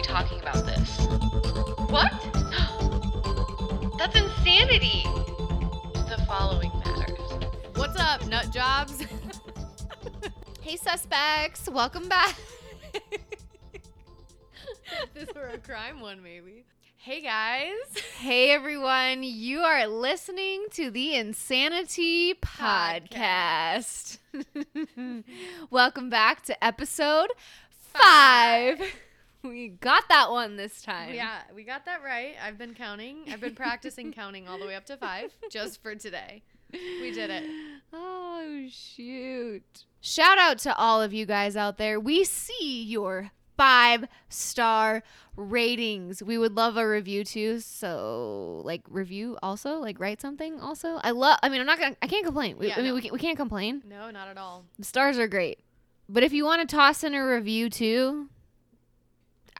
be talking about this. What? That's insanity. The following matters. What's up, nut jobs? Hey, suspects, welcome back. this were a crime one, maybe. Hey guys. hey, everyone, you are listening to the Insanity Podcast. welcome back to episode five. We got that one this time. Yeah, we got that right. I've been counting. I've been practicing counting all the way up to five just for today. We did it. Oh, shoot. Shout out to all of you guys out there. We see your five star ratings. We would love a review too. So, like, review also, like, write something also. I love, I mean, I'm not gonna, I can't complain. We, Yeah, I mean, no. we, can't, we can't complain. No, not at all. The stars are great. But if you want to toss in a review too,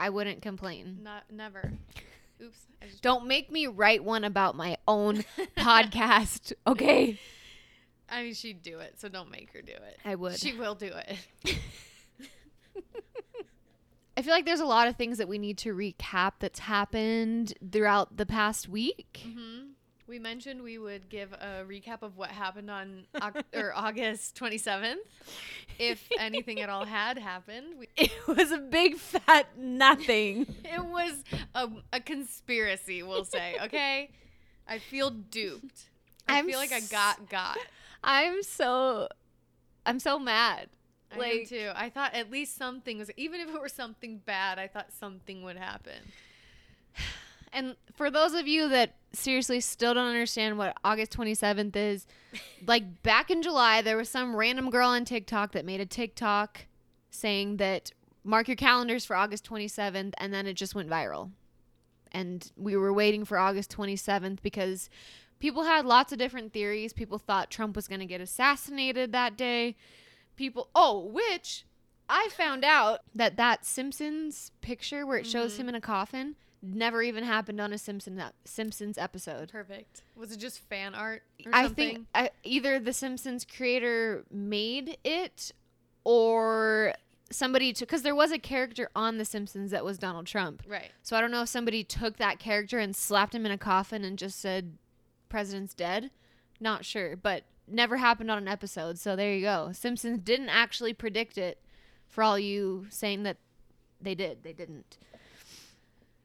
I wouldn't complain. Not never. Oops. Don't make me write one about my own podcast, okay? I mean, she'd do it, so don't make her do it. I would. She will do it. I feel like there's a lot of things that we need to recap that's happened throughout the past week. hmm We mentioned we would give a recap of what happened on Oc- or August 27th, if anything at all had happened. We, It was a big fat nothing. it was a, a conspiracy, we'll say. Okay, I feel duped. I I'm feel like I got got. I'm so I'm so mad. I am Like- too. I thought at least something was, even if it were something bad, I thought something would happen. And for those of you that seriously still don't understand what August 27th is, like back in July, there was some random girl on TikTok that made a TikTok saying that mark your calendars for August 27th, and then it just went viral. And we were waiting for August 27th because people had lots of different theories. People thought Trump was going to get assassinated that day. People, oh, which I found out that that Simpsons picture where it shows Mhm. him in a coffin never even happened on a Simpson Simpsons episode. Perfect. Was it just fan art or I think uh, either the Simpsons creator made it or somebody took because there was a character on the Simpsons that was Donald Trump. right. So I don't know if somebody took that character and slapped him in a coffin and just said president's dead. Not sure, but never happened on an episode. So there you go. Simpsons didn't actually predict it for all you saying that they did. They didn't.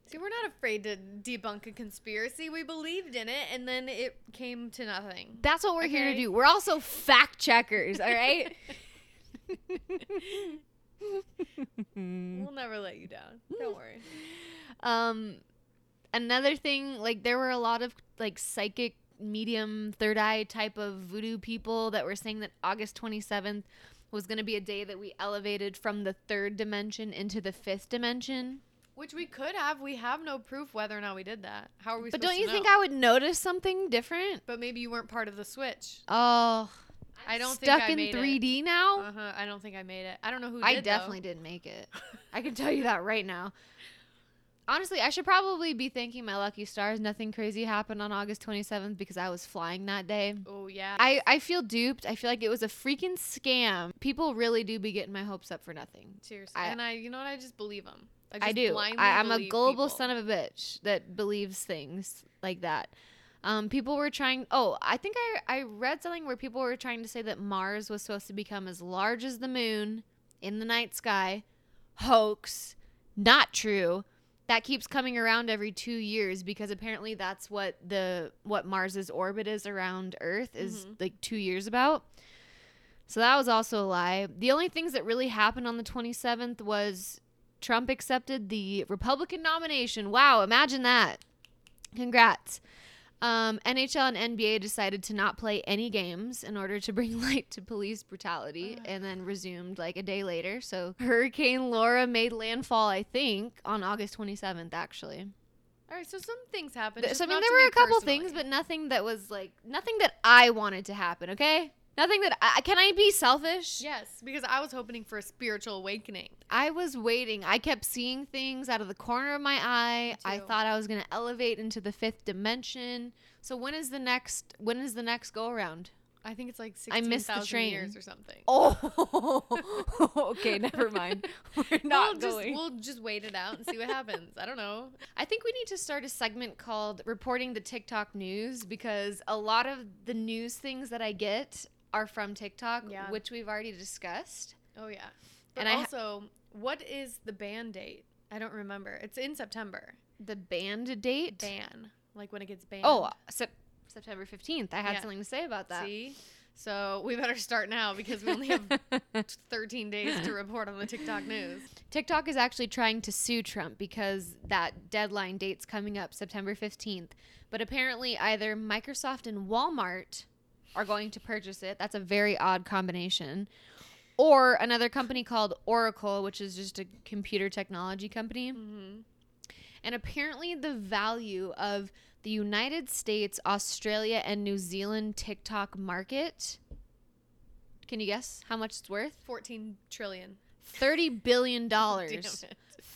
See, we're not afraid to debunk a conspiracy. We believed in it, and then it came to nothing. That's what we're here to do. We're also fact checkers, all right? We'll never let you down. Don't worry. um another thing, like there were a lot of like psychic medium third eye type of voodoo people that were saying that August 27th was going to be a day that we elevated from the third dimension into the fifth dimension. Which we could have. We have no proof whether or not we did that. How are we But don't you to think? I would notice something different? But maybe you weren't part of the switch. Oh, I don't stuck think I in 3D now? Uh-huh. I don't think I made it. I don't know who I did, definitely didn't make it. I can tell you that right now. Honestly, I should probably be thanking my lucky stars. Nothing crazy happened on August 27th because I was flying that day. Oh yeah. I, I feel duped. I feel like it was a freaking scam. People really do be getting my hopes up for nothing. Seriously. I- and I, you know what? I just believe them. I, I do. I, I'm a gullible people. son of a bitch that believes things like that. Um, people were trying. Oh, I think I I read something where people were trying to say that Mars was supposed to become as large as the moon in the night sky. Hoax. Not true. That keeps coming around every two years because apparently that's what the what Mars's orbit is around Earth is Mhm. like two years about. So that was also a lie. The only things that really happened on the 27th was Trump accepted the Republican nomination. Wow, imagine that. Congrats. Um, NHL and NBA decided to not play any games in order to bring light to police brutality and then resumed like a day later. So Hurricane Laura made landfall, I think, on August 27th, actually. All right, so some things happened. So, I mean, there were a couple personally. things, but nothing that was like, nothing that I wanted to happen, okay? Nothing that I, can I be selfish? yes, because I was hoping for a spiritual awakening. I was waiting. I kept seeing things out of the corner of my eye. I thought I was going to elevate into the fifth dimension. So when is the next when is the next go around? I think it's like I missed the 16,000 train. years or something. Oh, okay, never mind. We're not we'll just, going. we'll just wait it out and see what happens. I don't know. I think we need to start a segment called Reporting the TikTok News because a lot of the news things that I get are from TikTok, Yeah. which we've already discussed. Oh yeah. But And I ha- also, what is the ban date? I don't remember. It's in September. The band date. Ban, like when it gets banned. Oh, sep- September 15th. I had Yeah. something to say about that. see. So we better start now because we only have 13 days to report on the TikTok news. TikTok is actually trying to sue Trump because that deadline date's coming up September 15th. But apparently, either Microsoft and Walmart are going to purchase it. That's a very odd combination. Or another company called Oracle, which is just a computer technology company. Mm-hmm. And apparently, the value of the United States, Australia, and New Zealand TikTok market. Can you guess how much it's worth? 14 trillion. 30 billion dollars.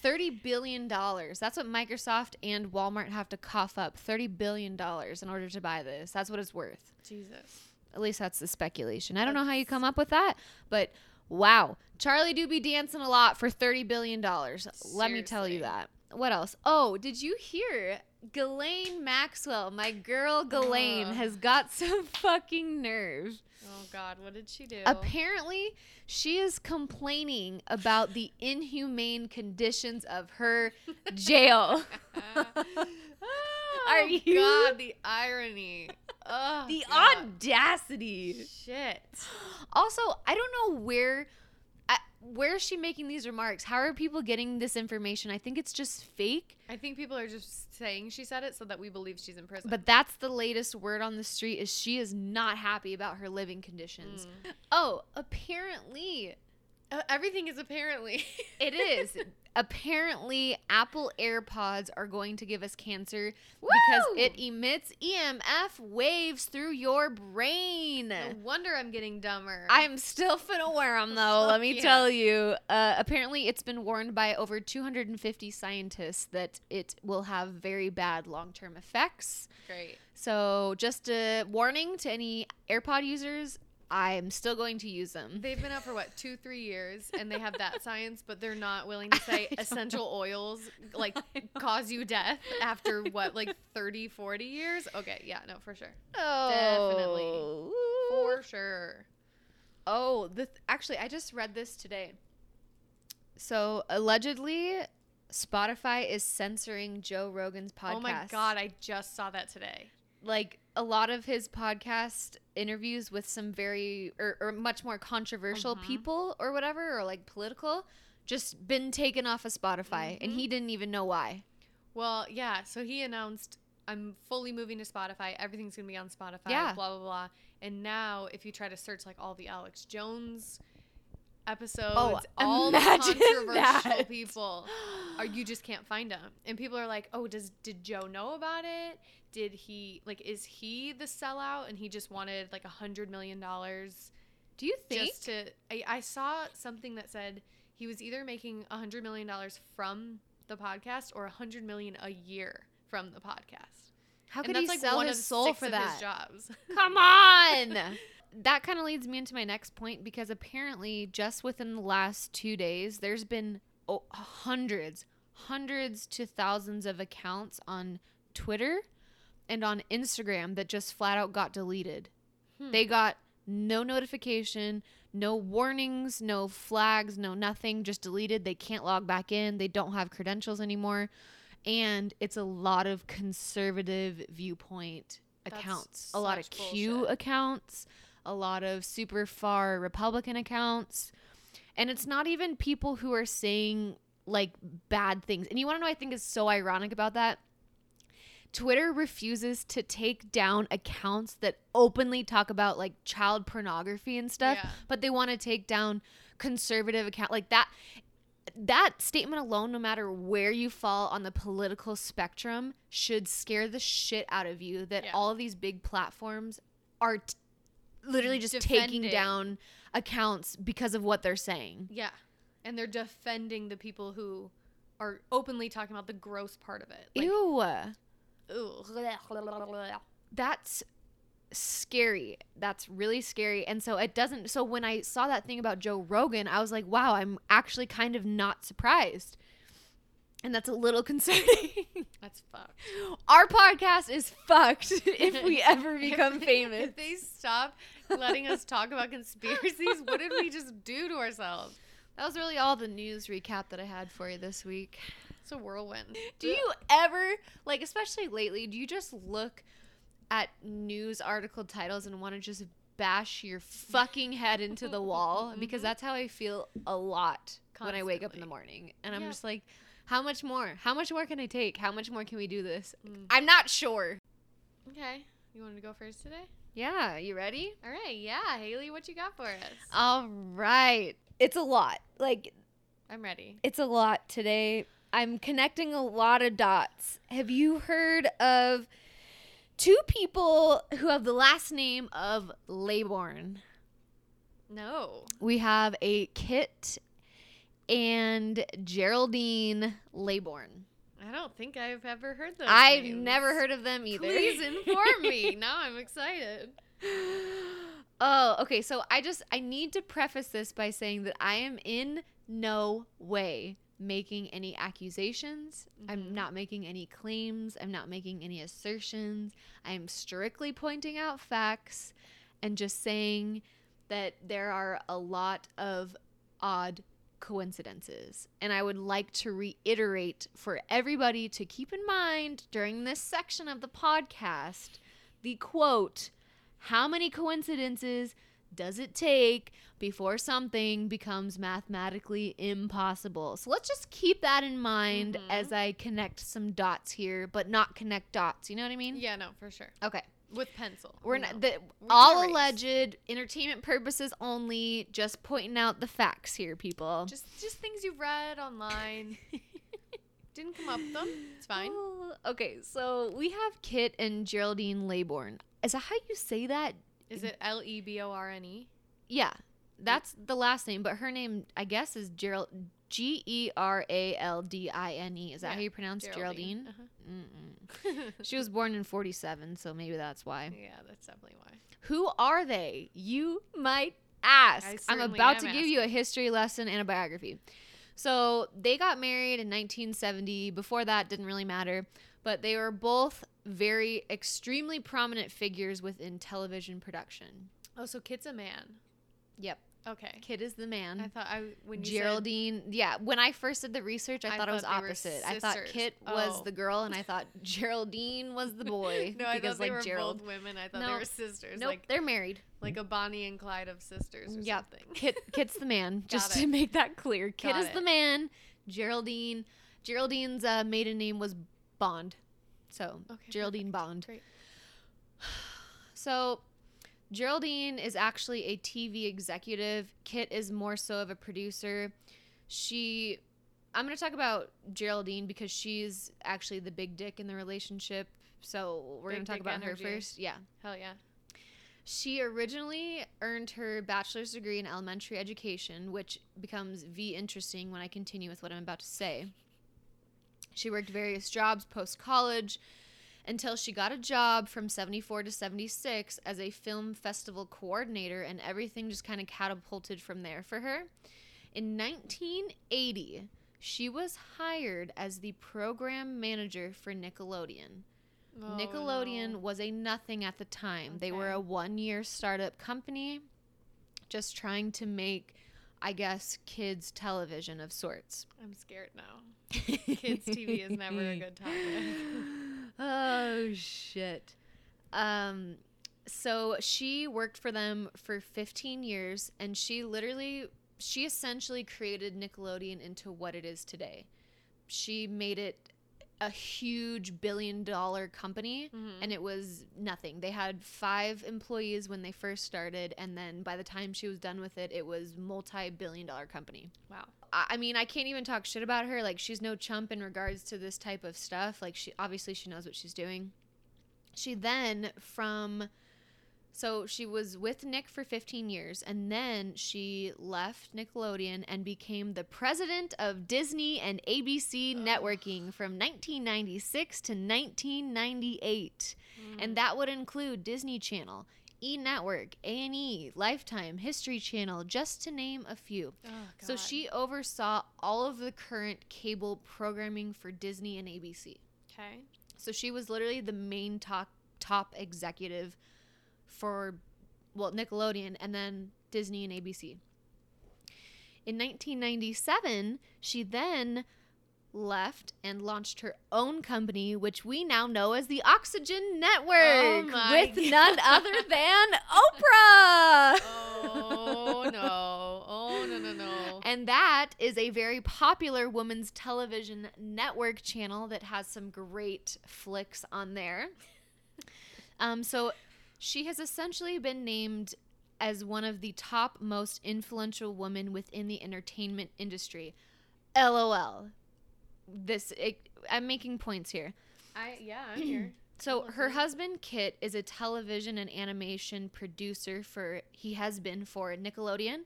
30 billion dollars. That's what Microsoft and Walmart have to cough up. Thirty billion dollars in order to buy this. That's what it's worth. Jesus. At least that's the speculation. I don't know how you come up with that, but wow, Charlie do be dancing a lot for thirty billion dollars. Let me tell you that. What else? Oh, did you hear? Ghislaine Maxwell, my girl Ghislaine, has got some fucking nerve. Oh God, what did she do? Apparently, she is complaining about the inhumane conditions of her jail. oh, you- God, the irony. Oh, the God. audacity. Shit. Also, I don't know where where is she making these remarks? How are people getting this information? I think it's just fake. I think people are just saying she said it so that we believe she's in prison. But that's the latest word on the street is she is not happy about her living conditions. Mm. Oh, apparently Uh, everything is apparently. It is. Apparently, Apple AirPods are going to give us cancer because it emits EMF waves through your brain. no wonder I'm getting dumber. I'm still finna wear them though, let me Yeah. tell you. Uh, apparently, it's been warned by over 250 scientists that it will have very bad long term effects. Great. So, just a warning to any AirPod users I'm still going to use them. They've been out for what two, three years, and they have that science, but they're not willing to say essential know. oils like cause you death after what, like 30, 40 years. Okay, yeah, no, for sure, Oh. Definitely, for sure. Oh, the th- actually, I just read this today. So allegedly, Spotify is censoring Joe Rogan's podcast. Oh my god, I just saw that today. Like a lot of his podcast interviews with some very or, or much more controversial Mhm. people or whatever, or like political, just been taken off of Spotify, and Mhm. he didn't even know why. Well, yeah. So he announced, I'm fully moving to Spotify. Everything's gonna be on Spotify. Yeah. Blah blah blah. And now, if you try to search like all the Alex Jones episodes, all the Oh, controversial that. people, or you just can't find them. And people are like, "Oh, does did Joe know about it? Did he like? Is he the sellout? And he just wanted like a hundred million dollars Do you think? just to?" I, I saw something that said he was either making a hundred million dollars from the podcast or a hundred million a year from the podcast. How could he like sell his soul for that? Jobs. Come on. that kind of leads me into my next point because apparently, just within the last two days, there's been oh, hundreds, hundreds to thousands of accounts on Twitter and on Instagram that just flat out got deleted. Hmm. They got no notification, no warnings, no flags, no nothing, just deleted. They can't log back in. They don't have credentials anymore. And it's a lot of conservative viewpoint That's accounts, a lot of such Q bullshit. accounts, a lot of super far Republican accounts. And it's not even people who are saying like bad things. And you want to know I think is so ironic about that? Twitter refuses to take down accounts that openly talk about like child pornography and stuff, Yeah. but they want to take down conservative account like that that statement alone no matter where you fall on the political spectrum should scare the shit out of you that Yeah. all of these big platforms are t- literally just taking down accounts because of what they're saying. Yeah. And they're defending the people who are openly talking about the gross part of it. Like, Ew. That's scary. That's really scary. And so it doesn't so when I saw that thing about Joe Rogan, I was like, wow, I'm actually kind of not surprised. And that's a little concerning. That's fucked. Our podcast is fucked if we ever become famous. If they stop letting us talk about conspiracies, what did we just do to ourselves? That was really all the news recap that I had for you this week. It's a whirlwind. Do you ever, like, especially lately, do you just look at news article titles and want to just bash your fucking head into the wall? Because Mhm. that's how I feel a lot when I wake up in the morning. And I'm Yeah. just like, how much more? How much more can I take? How much more can we do this? Mm. I'm not sure. Okay. You want to go first today? Yeah, you ready? All right. Yeah. Haley, what you got for us? All right. It's a lot. Like, I'm ready. it's a lot today. I'm connecting a lot of dots. Have you heard of two people who have the last name of Laybourne? No. We have a Kit and Geraldine Laybourne. I don't think I've ever heard those. I've names. never heard of them either. Please inform me. Now I'm excited. oh, okay. So I just I need to preface this by saying that I am in no way making any accusations. I'm Mhm. not making any claims. I'm not making any assertions. I am strictly pointing out facts and just saying that there are a lot of odd coincidences. And I would like to reiterate for everybody to keep in mind during this section of the podcast the quote How many coincidences does it take before something becomes mathematically impossible? So let's just keep that in mind Mhm. as I connect some dots here, but not connect dots. You know what I mean? Yeah, no, for sure. Okay. With pencil. We're you not the, We all alleged entertainment purposes only. Just pointing out the facts here, people. Just just things you've read online. Didn't come up with them. It's fine. Oh, okay, so we have Kit and Geraldine Laybourne. Is that how you say that? Is it L E B O R N E? Yeah, that's the last name, but her name, I guess, is Gerald G E R A L D I N E. Is that how you pronounce Geraldine? Uh-huh. Mm-mm. She was born in 47, so maybe that's why. yeah, that's definitely why. Who are they? You might ask. I'm about to give you a history lesson and a biography. So they got married in 1970. Before that, didn't really matter. But they were both very extremely prominent figures within television production. Oh, so Kit's a man. Yep. Okay. Kit is the man. I thought I when you said- Geraldine, yeah. When I first did the research, I, I thought it was thought they were opposite. I thought. Kit was Oh. the girl, and I thought Geraldine was the boy. no, I because thought they like were Gerald. both women. I thought No. they were sisters. Nope, Like they're married. like a Bonnie and Clyde of sisters or Yep. something. Kit Kit's the man. just Got to make that clear, Kit Got is it. the man. Geraldine, Geraldine's uh, maiden name was Bond, so Okay, Geraldine Bond. Great. So Geraldine is actually a TV executive. Kit is more so of a producer. She, I'm going to talk about Geraldine because she's actually the big dick in the relationship. So we're going to talk about energy. her first. Yeah. Hell yeah. She originally earned her bachelor's degree in elementary education, which becomes V interesting when I continue with what I'm about to say. She worked various jobs post college until she got a job from 74 to 76 as a film festival coordinator, and everything just kind of catapulted from there for her. In 1980, she was hired as the program manager for Nickelodeon. Oh, Nickelodeon no. was a nothing at the time. They were a one year startup company just trying to make, I guess, kids' television of sorts. I'm scared now. Kids TV is never a good topic. oh, shit. Um, so she worked for them for 15 years and she literally, she essentially created Nickelodeon into what it is today. She made it a huge billion dollar company Mhm. and it was nothing. They had five employees when they first started, and then by the time she was done with it, it was multi-billion dollar company. wow. I mean, I can't even talk shit about her. Like, she's no chump in regards to this type of stuff. Like, she obviously she knows what she's doing. She then from So she was with Nick for 15 years and then she left Nickelodeon and became the president of Disney and ABC networking from 1996 to 1998. And mm. that would include Disney Channel, E Network, A&E, Lifetime, History Channel, just to name a few. Oh, So she oversaw all of the current cable programming for Disney and ABC. Okay. So she was literally the main top top executive for well Nickelodeon and then Disney and ABC. In 1997, she then left and launched her own company, which we now know as the Oxygen Network, my with none other than Oprah. Oh no. Oh no no no. And that is a very popular women's television network channel that has some great flicks on there. Um, so she has essentially been named as one of the top most influential women within the entertainment industry. LOL. This it, I'm making points here. I yeah, I'm here. So her husband Kit is a television and animation producer for he has been for Nickelodeon,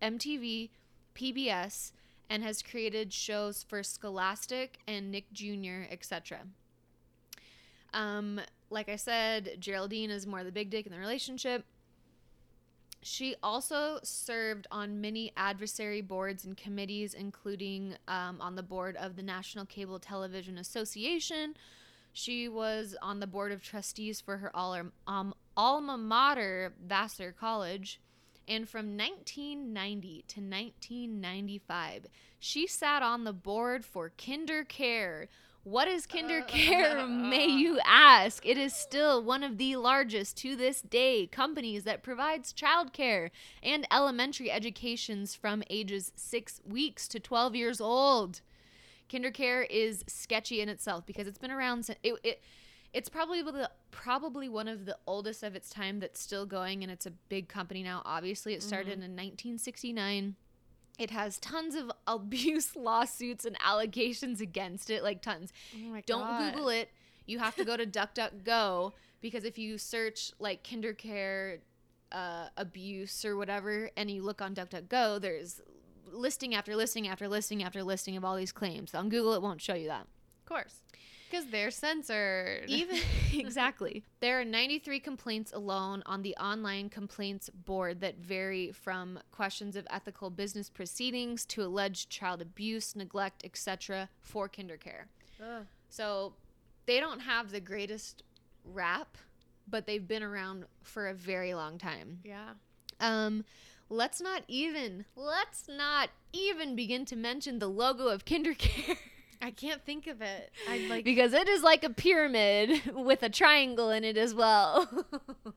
MTV, PBS, and has created shows for Scholastic and Nick Jr., etc. Um, like I said, Geraldine is more the big dick in the relationship. She also served on many adversary boards and committees, including um, on the board of the National Cable Television Association. She was on the board of trustees for her um, alma mater, Vassar College. And from 1990 to 1995, she sat on the board for Kinder Care. What is Kinder uh, Care, uh, may uh. you ask? It is still one of the largest to this day companies that provides childcare and elementary educations from ages 6 weeks to 12 years old. KinderCare is sketchy in itself because it's been around since it, it it's probably the probably one of the oldest of its time that's still going and it's a big company now obviously it started mm-hmm. in 1969 it has tons of abuse lawsuits and allegations against it like tons Oh don't God. google it you have to go to duckduckgo because if you search like kindercare uh, abuse or whatever and you look on duckduckgo there's listing after listing after listing after listing of all these claims on google it won't show you that Of course. Because they're censored. even exactly there are 93 complaints alone on the online complaints board that vary from questions of ethical business proceedings to alleged child abuse neglect etc for kindercare Ugh. so they don't have the greatest rap but they've been around for a very long time Yeah. um let's not even let's not even begin to mention the logo of kindercare I can't think of it. I like. because it is like a pyramid with a triangle in it as well.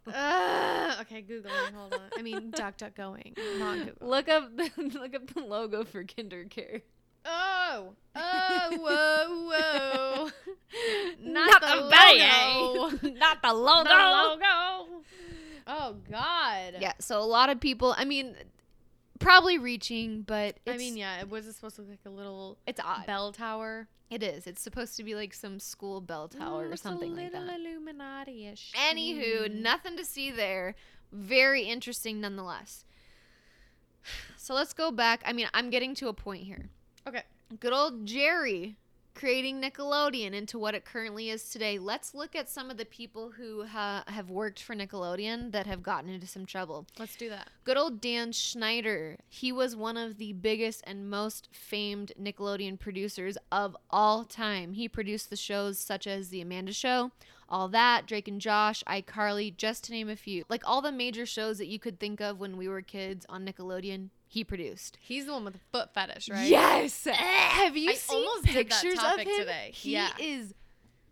Ugh. okay, googling. Hold on. I mean, duck, duck, going. Not Google. look up the, look up the logo for KinderCare. Oh. Oh. Whoa. Whoa. Not, the the, logo. logo. Not the logo. The logo. Oh God. Yeah, so a lot of people, I mean, probably reaching, but I mean, yeah. It was supposed to look like a little it's odd. bell tower It is. It's supposed to be like some school bell tower or It's a something like little that. Illuminati-ish. Anywho, Mm. nothing to see there. Very interesting nonetheless. So let's go back. I mean, I'm getting to a point here. Okay. Good old Jerry creating Nickelodeon into what it currently is today. Let's look at some of the people who ha- have worked for Nickelodeon that have gotten into some trouble. Let's do that. Good old Dan Schneider. He was one of the biggest and most famed Nickelodeon producers of all time. He produced the shows such as The Amanda Show, All That, Drake and Josh, iCarly, just to name a few. Like all the major shows that you could think of when we were kids on Nickelodeon, he produced. He's the one with the foot fetish, right? Yes. Eh, Have you I seen pictures of him? today. He Yeah. is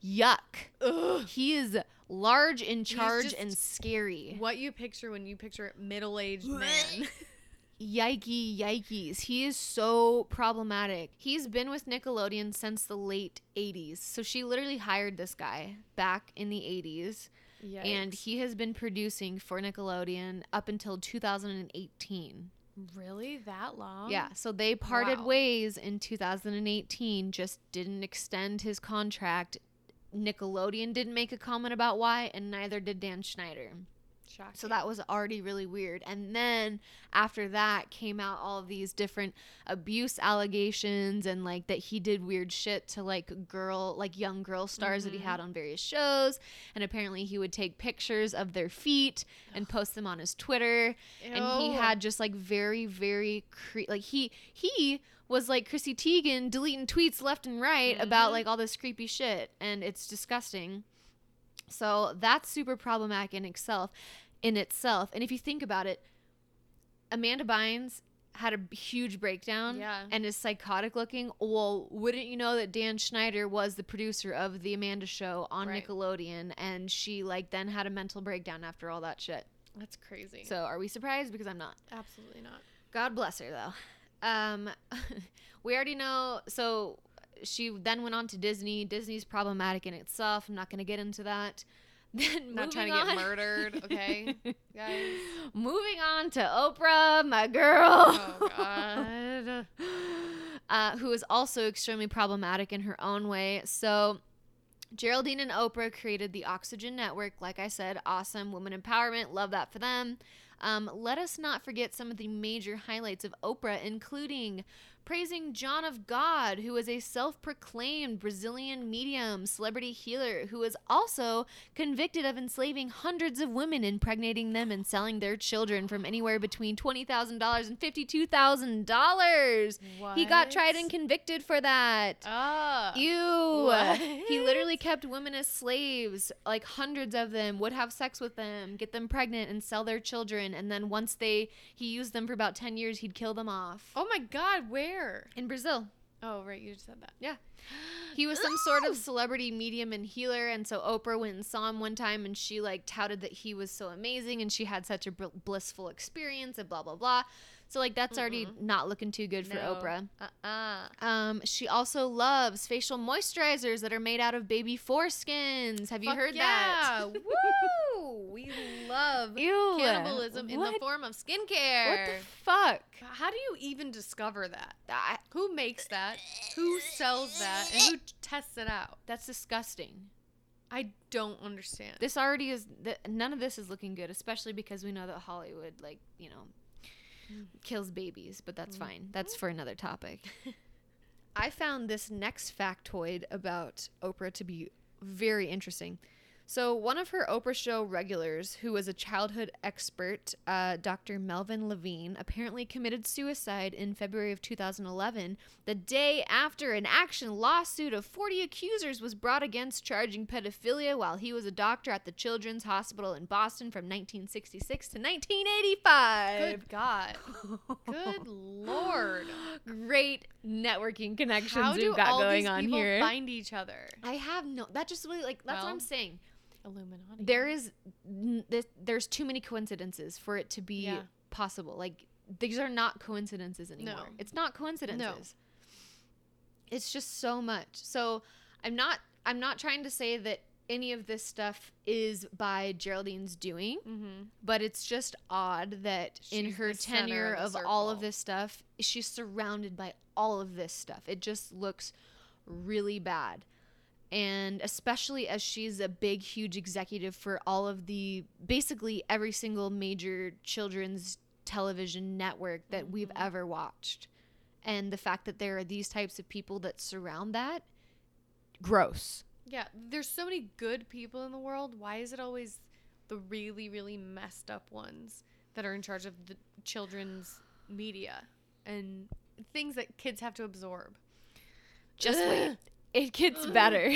yuck. Ugh. He is large in charge and scary. What you picture when you picture middle-aged man. Yikey, yikes. He is so problematic. He's been with Nickelodeon since the late 80s. So she literally hired this guy back in the 80s. And he has been producing for Nickelodeon up until 2018. Really that long? yeah. So they parted wow. ways in 2018, just didn't extend his contract. Nickelodeon didn't make a comment about why, and neither did Dan Schneider. Shocking. So that was already really weird. And then after that came out all of these different abuse allegations and like that he did weird shit to like girl, like young girl stars that he Mhm. had on various shows. And apparently he would take pictures of their feet and post them on his Twitter. And he had just like very, very cre- like he he was like Chrissy Teigen deleting tweets left and right about Mhm. like all this creepy shit, and it's disgusting. So that's super problematic in itself. In itself, and if you think about it, Amanda Bynes had a huge breakdown Yeah. and is psychotic looking. Well, wouldn't you know that Dan Schneider was the producer of the Amanda Show on Right. Nickelodeon, and she like then had a mental breakdown after all that shit. That's crazy. So are we surprised? Because I'm not. absolutely not. God bless her though. Um, we already know. So she then went on to Disney. Disney's problematic in itself. I'm not going to get into that. Then Not trying to get murdered, okay, guys. moving on to Oprah, my girl. Oh God. uh, who is also extremely problematic in her own way. So, Geraldine and Oprah created the Oxygen Network. Like I said, awesome women empowerment. Love that for them. Um, let us not forget some of the major highlights of Oprah, including praising John of God, who is a self proclaimed Brazilian medium, celebrity healer, who is also convicted of enslaving hundreds of women, impregnating them, and selling their children from anywhere between $20,000 and $52,000. He got tried and convicted for that. Ah. Ew. What? He literally kept women as slaves, like hundreds of them, would have sex with them, get them pregnant, and sell their children. And then once they, he used them for about 10 years, he'd kill them off. Oh my God. Where? In Brazil. Oh right, you just said that. Yeah. He was some sort of celebrity medium and healer. And so Oprah went and saw him one time and she like touted that he was so amazing and she had such a bl- blissful experience and blah, blah, blah. So like that's already not looking too good for No. Oprah. Uh-uh. Um, she also loves facial moisturizers that are made out of baby foreskins. Have you Fuck heard yeah. that? Woo! We love Ew. cannibalism in the form of skincare. What the fuck? How do you even discover that? I- Who makes that? Who sells that? And who tests it out? that's disgusting. I don't understand. This already is. Th- none of this is looking good, especially because we know that Hollywood, like you know. Mm. kills babies. But that's mm. fine. That's for another topic. I found this next factoid about Oprah to be very interesting. So, one of her Oprah show regulars, who was a childhood expert, uh, Dr. Melvin Levine, apparently committed suicide in February of 2011, the day after an action lawsuit of 40 accusers was brought against charging pedophilia while he was a doctor at the Children's Hospital in Boston from 1966 to 1985. Good God. Good Lord. Great networking connections How we've got all going these on people here. find each other? I have no. That just really like that's what I'm saying. Illuminati. There is this, there's too many coincidences for it to be Yeah. possible. Like these are not coincidences anymore. No. It's not coincidences. No. It's just so much. So I'm not I'm not trying to say that any of this stuff is by Geraldine's doing, Mm-hmm. but it's just odd that in her tenure of of all of this stuff, she's surrounded by all of this stuff. It just looks really bad. And especially as she's a big, huge executive for all of the basically every single major children's television network that we've Mhm. ever watched. And the fact that there are these types of people that surround that, gross. Yeah, there's so many good people in the world. Why is it always the really, really messed up ones that are in charge of the children's media and things that kids have to absorb? Just wait. It gets mm. better.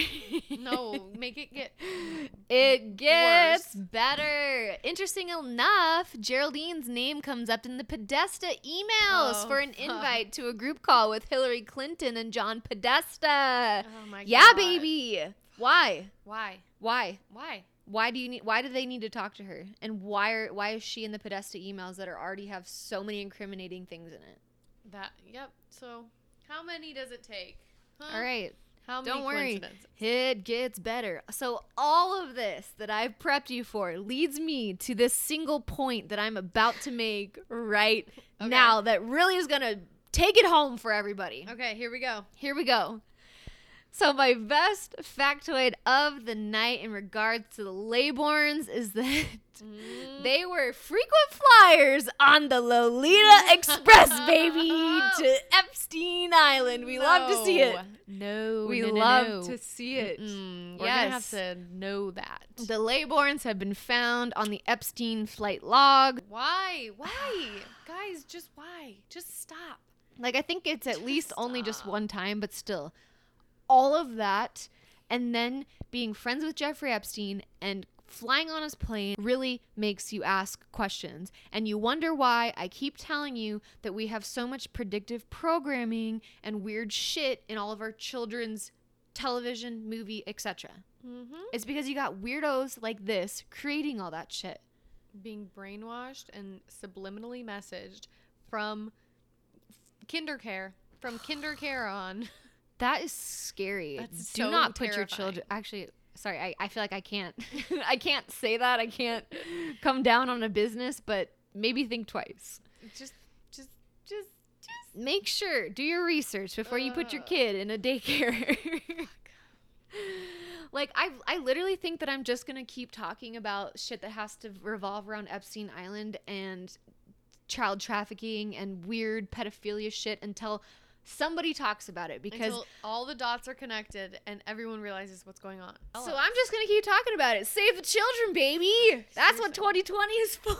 No, make it get. It gets Worse. better. Interesting enough, Geraldine's name comes up in the Podesta emails Oh, for an fuck. invite to a group call with Hillary Clinton and John Podesta. Oh my God. yeah, God. baby. Why? Why? Why? Why? Why do you need why do they need to talk to her? And why are why is she in the Podesta emails that are already have so many incriminating things in it? That. Yep. So, how many does it take? Huh? All right. How many Don't worry. It gets better. So, all of this that I've prepped you for leads me to this single point that I'm about to make right Okay. now that really is going to take it home for everybody. Okay, here we go. Here we go. So my best factoid of the night in regards to the Laybournes is that Mm. they were frequent flyers on the Lolita Express, baby, to Epstein Island. We love to see it. No, We no, no, love no. to see it. Mm-mm. We're gonna have to know that. The Laybournes have been found on the Epstein flight log. Why? Why? Guys, just why? Just stop. Like I think it's at Just least only just one time, but still, all of that, and then being friends with Jeffrey Epstein and flying on his plane really makes you ask questions, and you wonder why I keep telling you that we have so much predictive programming and weird shit in all of our children's television, movie, etc. Mm-hmm. It's because you got weirdos like this creating all that shit. Being brainwashed and subliminally messaged from kinder care, from kinder care on. That is scary. That's Do so not put your children. Actually, sorry, I, I feel like I can't. I can't say that. I can't come down on a business, but maybe think twice. Just, just, just, just. Make sure do your research before you put your uh. kid in a daycare. like I, I literally think that I'm just gonna keep talking about shit that has to revolve around Epstein Island and child trafficking and weird pedophilia shit until somebody talks about it because Until all the dots are connected and everyone realizes what's going on. Oh, so I'm just gonna keep talking about it. Save the children, baby. That's what 2020 is for.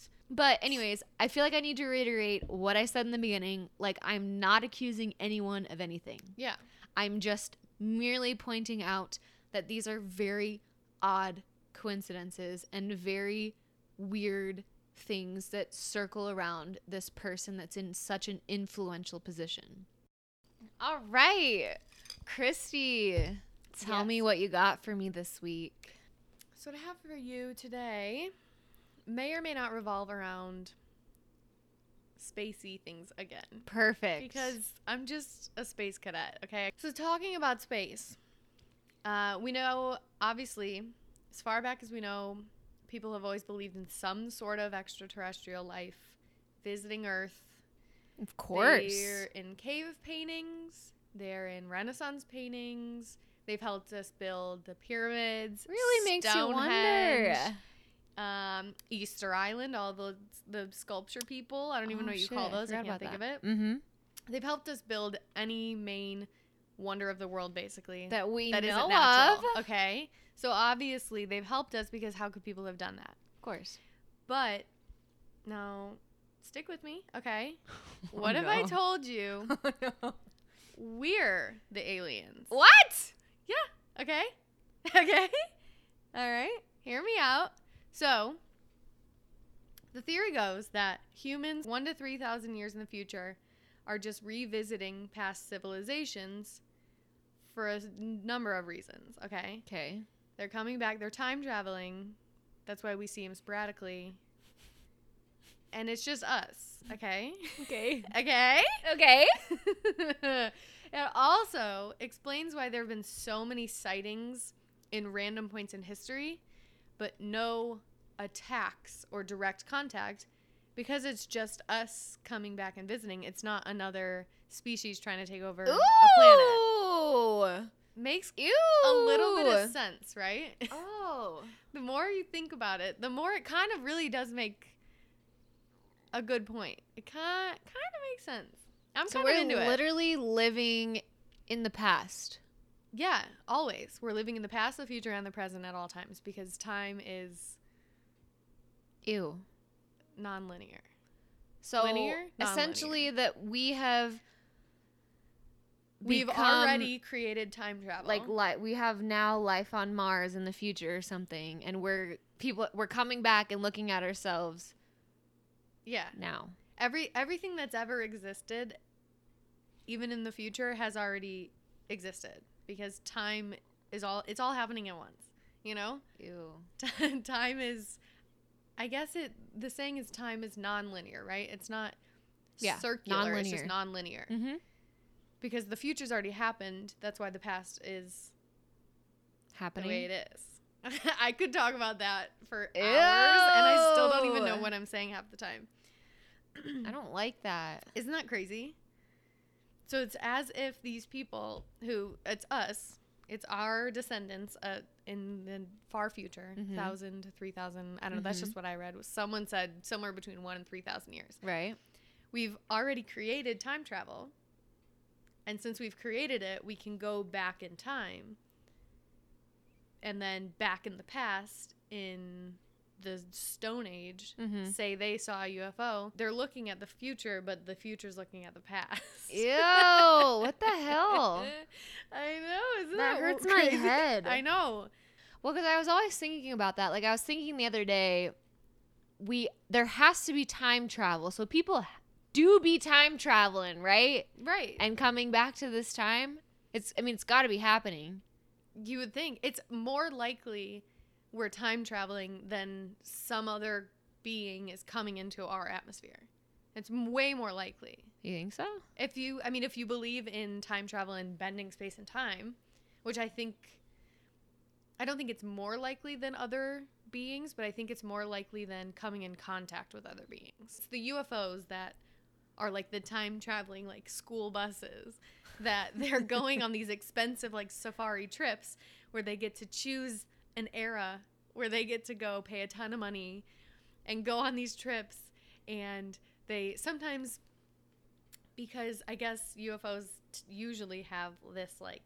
but anyways, I feel like I need to reiterate what I said in the beginning. Like I'm not accusing anyone of anything. yeah. I'm just merely pointing out that these are very odd coincidences and very weird things that circle around this person that's in such an influential position. All right. Christy, tell me what you got for me this week. So what I have for you today may or may not revolve around spacey things again. Perfect. Because I'm just a space cadet, okay? So talking about space, uh, we know obviously, as far back as we know, people have always believed in some sort of extraterrestrial life visiting Earth. of course. They're in cave paintings. They're in Renaissance paintings. They've helped us build the pyramids. really makes you wonder. Um, Easter Island, all the the sculpture people. I don't even Oh, know what you call shit, I those. I, forgot can't think about of it. Mm-hmm. They've helped us build any main wonder of the world, basically. That we that know of. Okay. So obviously they've helped us because how could people have done that? Of course. But now, stick with me, okay? Oh, what if I told you oh, we're the aliens? What? Yeah. Okay? Okay? All right. Hear me out. So, the theory goes that humans 1 to 3,000 years in the future are just revisiting past civilizations for a number of reasons, okay? Okay. They're coming back, they're time traveling. That's why we see them sporadically. And it's just us, okay? Okay. Okay? Okay. it also explains why there have been so many sightings in random points in history, but no attacks or direct contact because it's just us coming back and visiting. It's not another species trying to take over a planet. Makes Ew. a little bit of sense, right? Oh. the more you think about it, the more it kind of really does make a good point. It kind kind of makes sense. I'm So kind of we're into it. literally living in the past. Yeah, always. We're living in the past, the future, and the present at all times because time is Ew. non-linear. So Linear? essentially, that we have We've already created time travel. like li- we have now life on Mars in the future or something, and we're people we're coming back and looking at ourselves yeah, now. every everything that's ever existed, even in the future, has already existed because time is all. It's all happening at once. You know, Ew. time is. I guess it. The saying is time is non-linear, right? It's not. Yeah, circular. It's just nonlinear. non-linear. Mm-hmm. Because the future's already happened. That's why the past is Happening. the way it is. I could talk about that for hours, and I still don't even know what I'm saying half the time. I don't like that. Isn't that crazy? So it's as if these people who it's us, it's our descendants uh, in the far future, Mhm. thousand to three thousand. I don't know. That's Mhm. just what I read. Someone said somewhere between one and three thousand years. Right. We've already created time travel, and since we've created it, we can go back in time, and then back in the past in the Stone Age. Mm-hmm. Say they saw a UFO, they're looking at the future, but the future's looking at the past. Ew, what the hell? I know, isn't That that, hurts crazy? my head. I know. Well, because I was always thinking about that. Like I was thinking the other day, we there has to be time travel, so people do be time traveling, right? Right. And coming back to this time, it's. I mean, it's got to be happening. you would think it's more likely we're time traveling than some other being is coming into our atmosphere. It's way more likely. You think so? If you, I mean, if you believe in time travel and bending space and time, which I think, I don't think it's more likely than other beings, but I think it's more likely than coming in contact with other beings. It's the UFOs that are like the time traveling, like school buses, that they're going on these expensive, like safari trips where they get to choose an era where they get to go pay a ton of money and go on these trips. And they sometimes because I guess UFOs t- usually have this like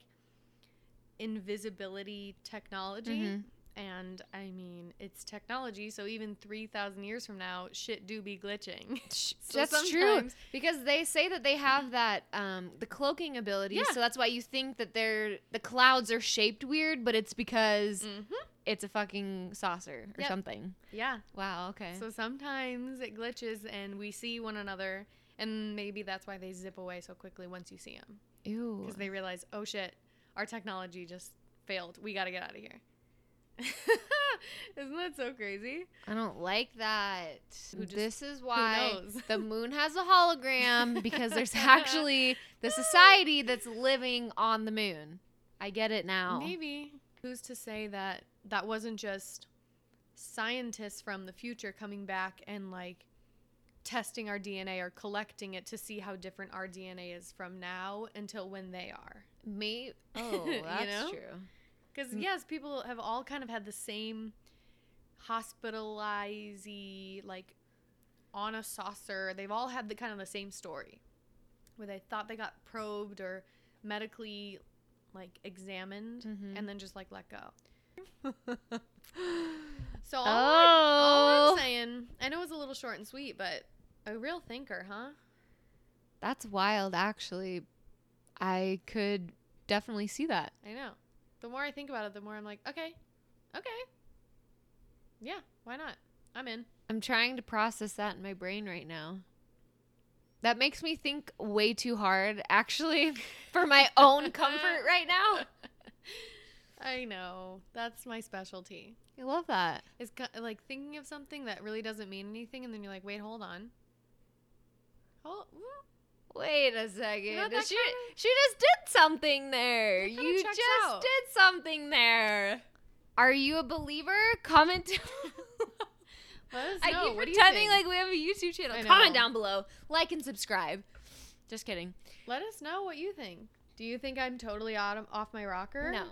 invisibility technology. Mhm. And I mean, it's technology, so even 3,000 years from now, shit do be glitching. So that's true because they say that they have that um the cloaking ability Yeah. so that's why you think that they're the clouds are shaped weird but it's because Mhm. it's a fucking saucer or Yep. something Yeah. wow okay So sometimes it glitches and we see one another, and maybe that's why they zip away so quickly once you see them. ew Because they realize, oh shit, our technology just failed. We gotta get out of here. Isn't that so crazy? i don't like that just- this is why the moon has a hologram because there's actually the society that's living on the moon i get it now Maybe. Who's to say that that wasn't just scientists from the future coming back and like testing our DNA or collecting it to see how different our DNA is from now until when they are? me oh You that's know? true Because Mm. yes, people have all kind of had the same hospitalized, like on a saucer. They've all had the kind of the same story, where they thought they got probed or medically like examined, Mhm. and then just like let go. so all, I, all Oh. I'm saying, I know it's a little short and sweet, but a real thinker, huh? That's wild, actually. I could definitely see that. I know. The more I think about it, the more I'm like, okay, okay, yeah, why not? I'm in. I'm trying to process that in my brain right now. That makes me think way too hard, actually, for my own comfort right now. I know. That's my specialty. I love that. It's like thinking of something that really doesn't mean anything, and then you're like, wait, hold on. Wait a second. she, kinda- she just did something there. You just out. did something there. Are you a believer? Comment. Let us I know. keep what pretending like we have a YouTube channel. Comment down below. Like and subscribe. Just kidding. Let us know what you think. Do you think I'm totally off my rocker? No.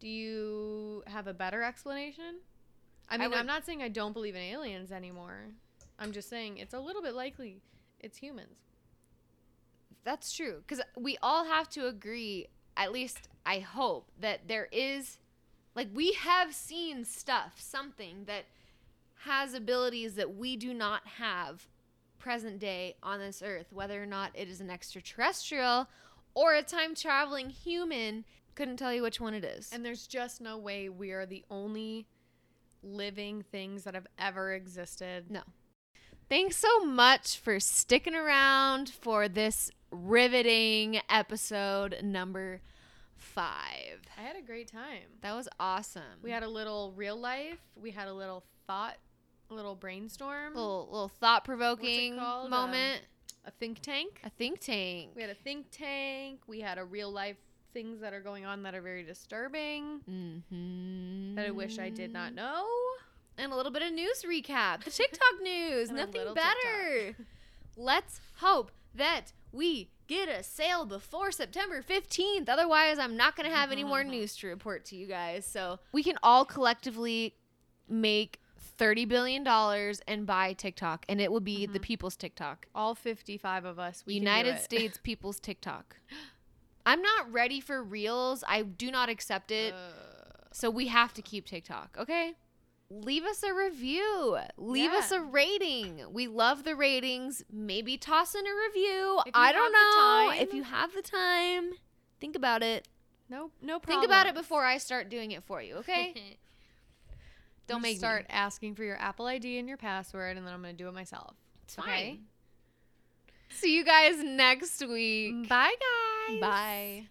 Do you have a better explanation? I I mean, would- I'm not saying I don't believe in aliens anymore. I'm just saying it's a little bit likely it's humans. That's true. Because we all have to agree, at least I hope, that there is, like, we have seen stuff, something that has abilities that we do not have present day on this earth, whether or not it is an extraterrestrial or a time traveling human. Couldn't tell you which one it is. And there's just no way we are the only living things that have ever existed. No. Thanks so much for sticking around for this riveting episode number five. I had a great time. That was awesome. We had a little real life. We had a little thought, a little brainstorm, little little thought provoking called? moment. a think tank. a think tank. We had a think tank. We had a real life things that are going on that are very disturbing Mm-hmm. that I wish I did not know. And a little bit of news recap. The TikTok news. Nothing better. Let's hope that we get a sale before September 15th. Otherwise, I'm not going to have any more news to report to you guys. So we can all collectively make $30 billion and buy TikTok, and it will be the people's TikTok. All 55 of us. We can do United it. States people's TikTok. I'm not ready for reels. I do not accept it. Uh, So we have to keep TikTok, okay? Leave us a review. Leave us a rating. We love the ratings. Maybe toss in a review. I don't know. If you have the time, think about it. no, no problem. Think about it before I start doing it for you, okay? don't make start me. asking for your Apple ID and your password, and then I'm gonna do it myself. It's okay? fine. See you guys next week. Bye, guys. Bye.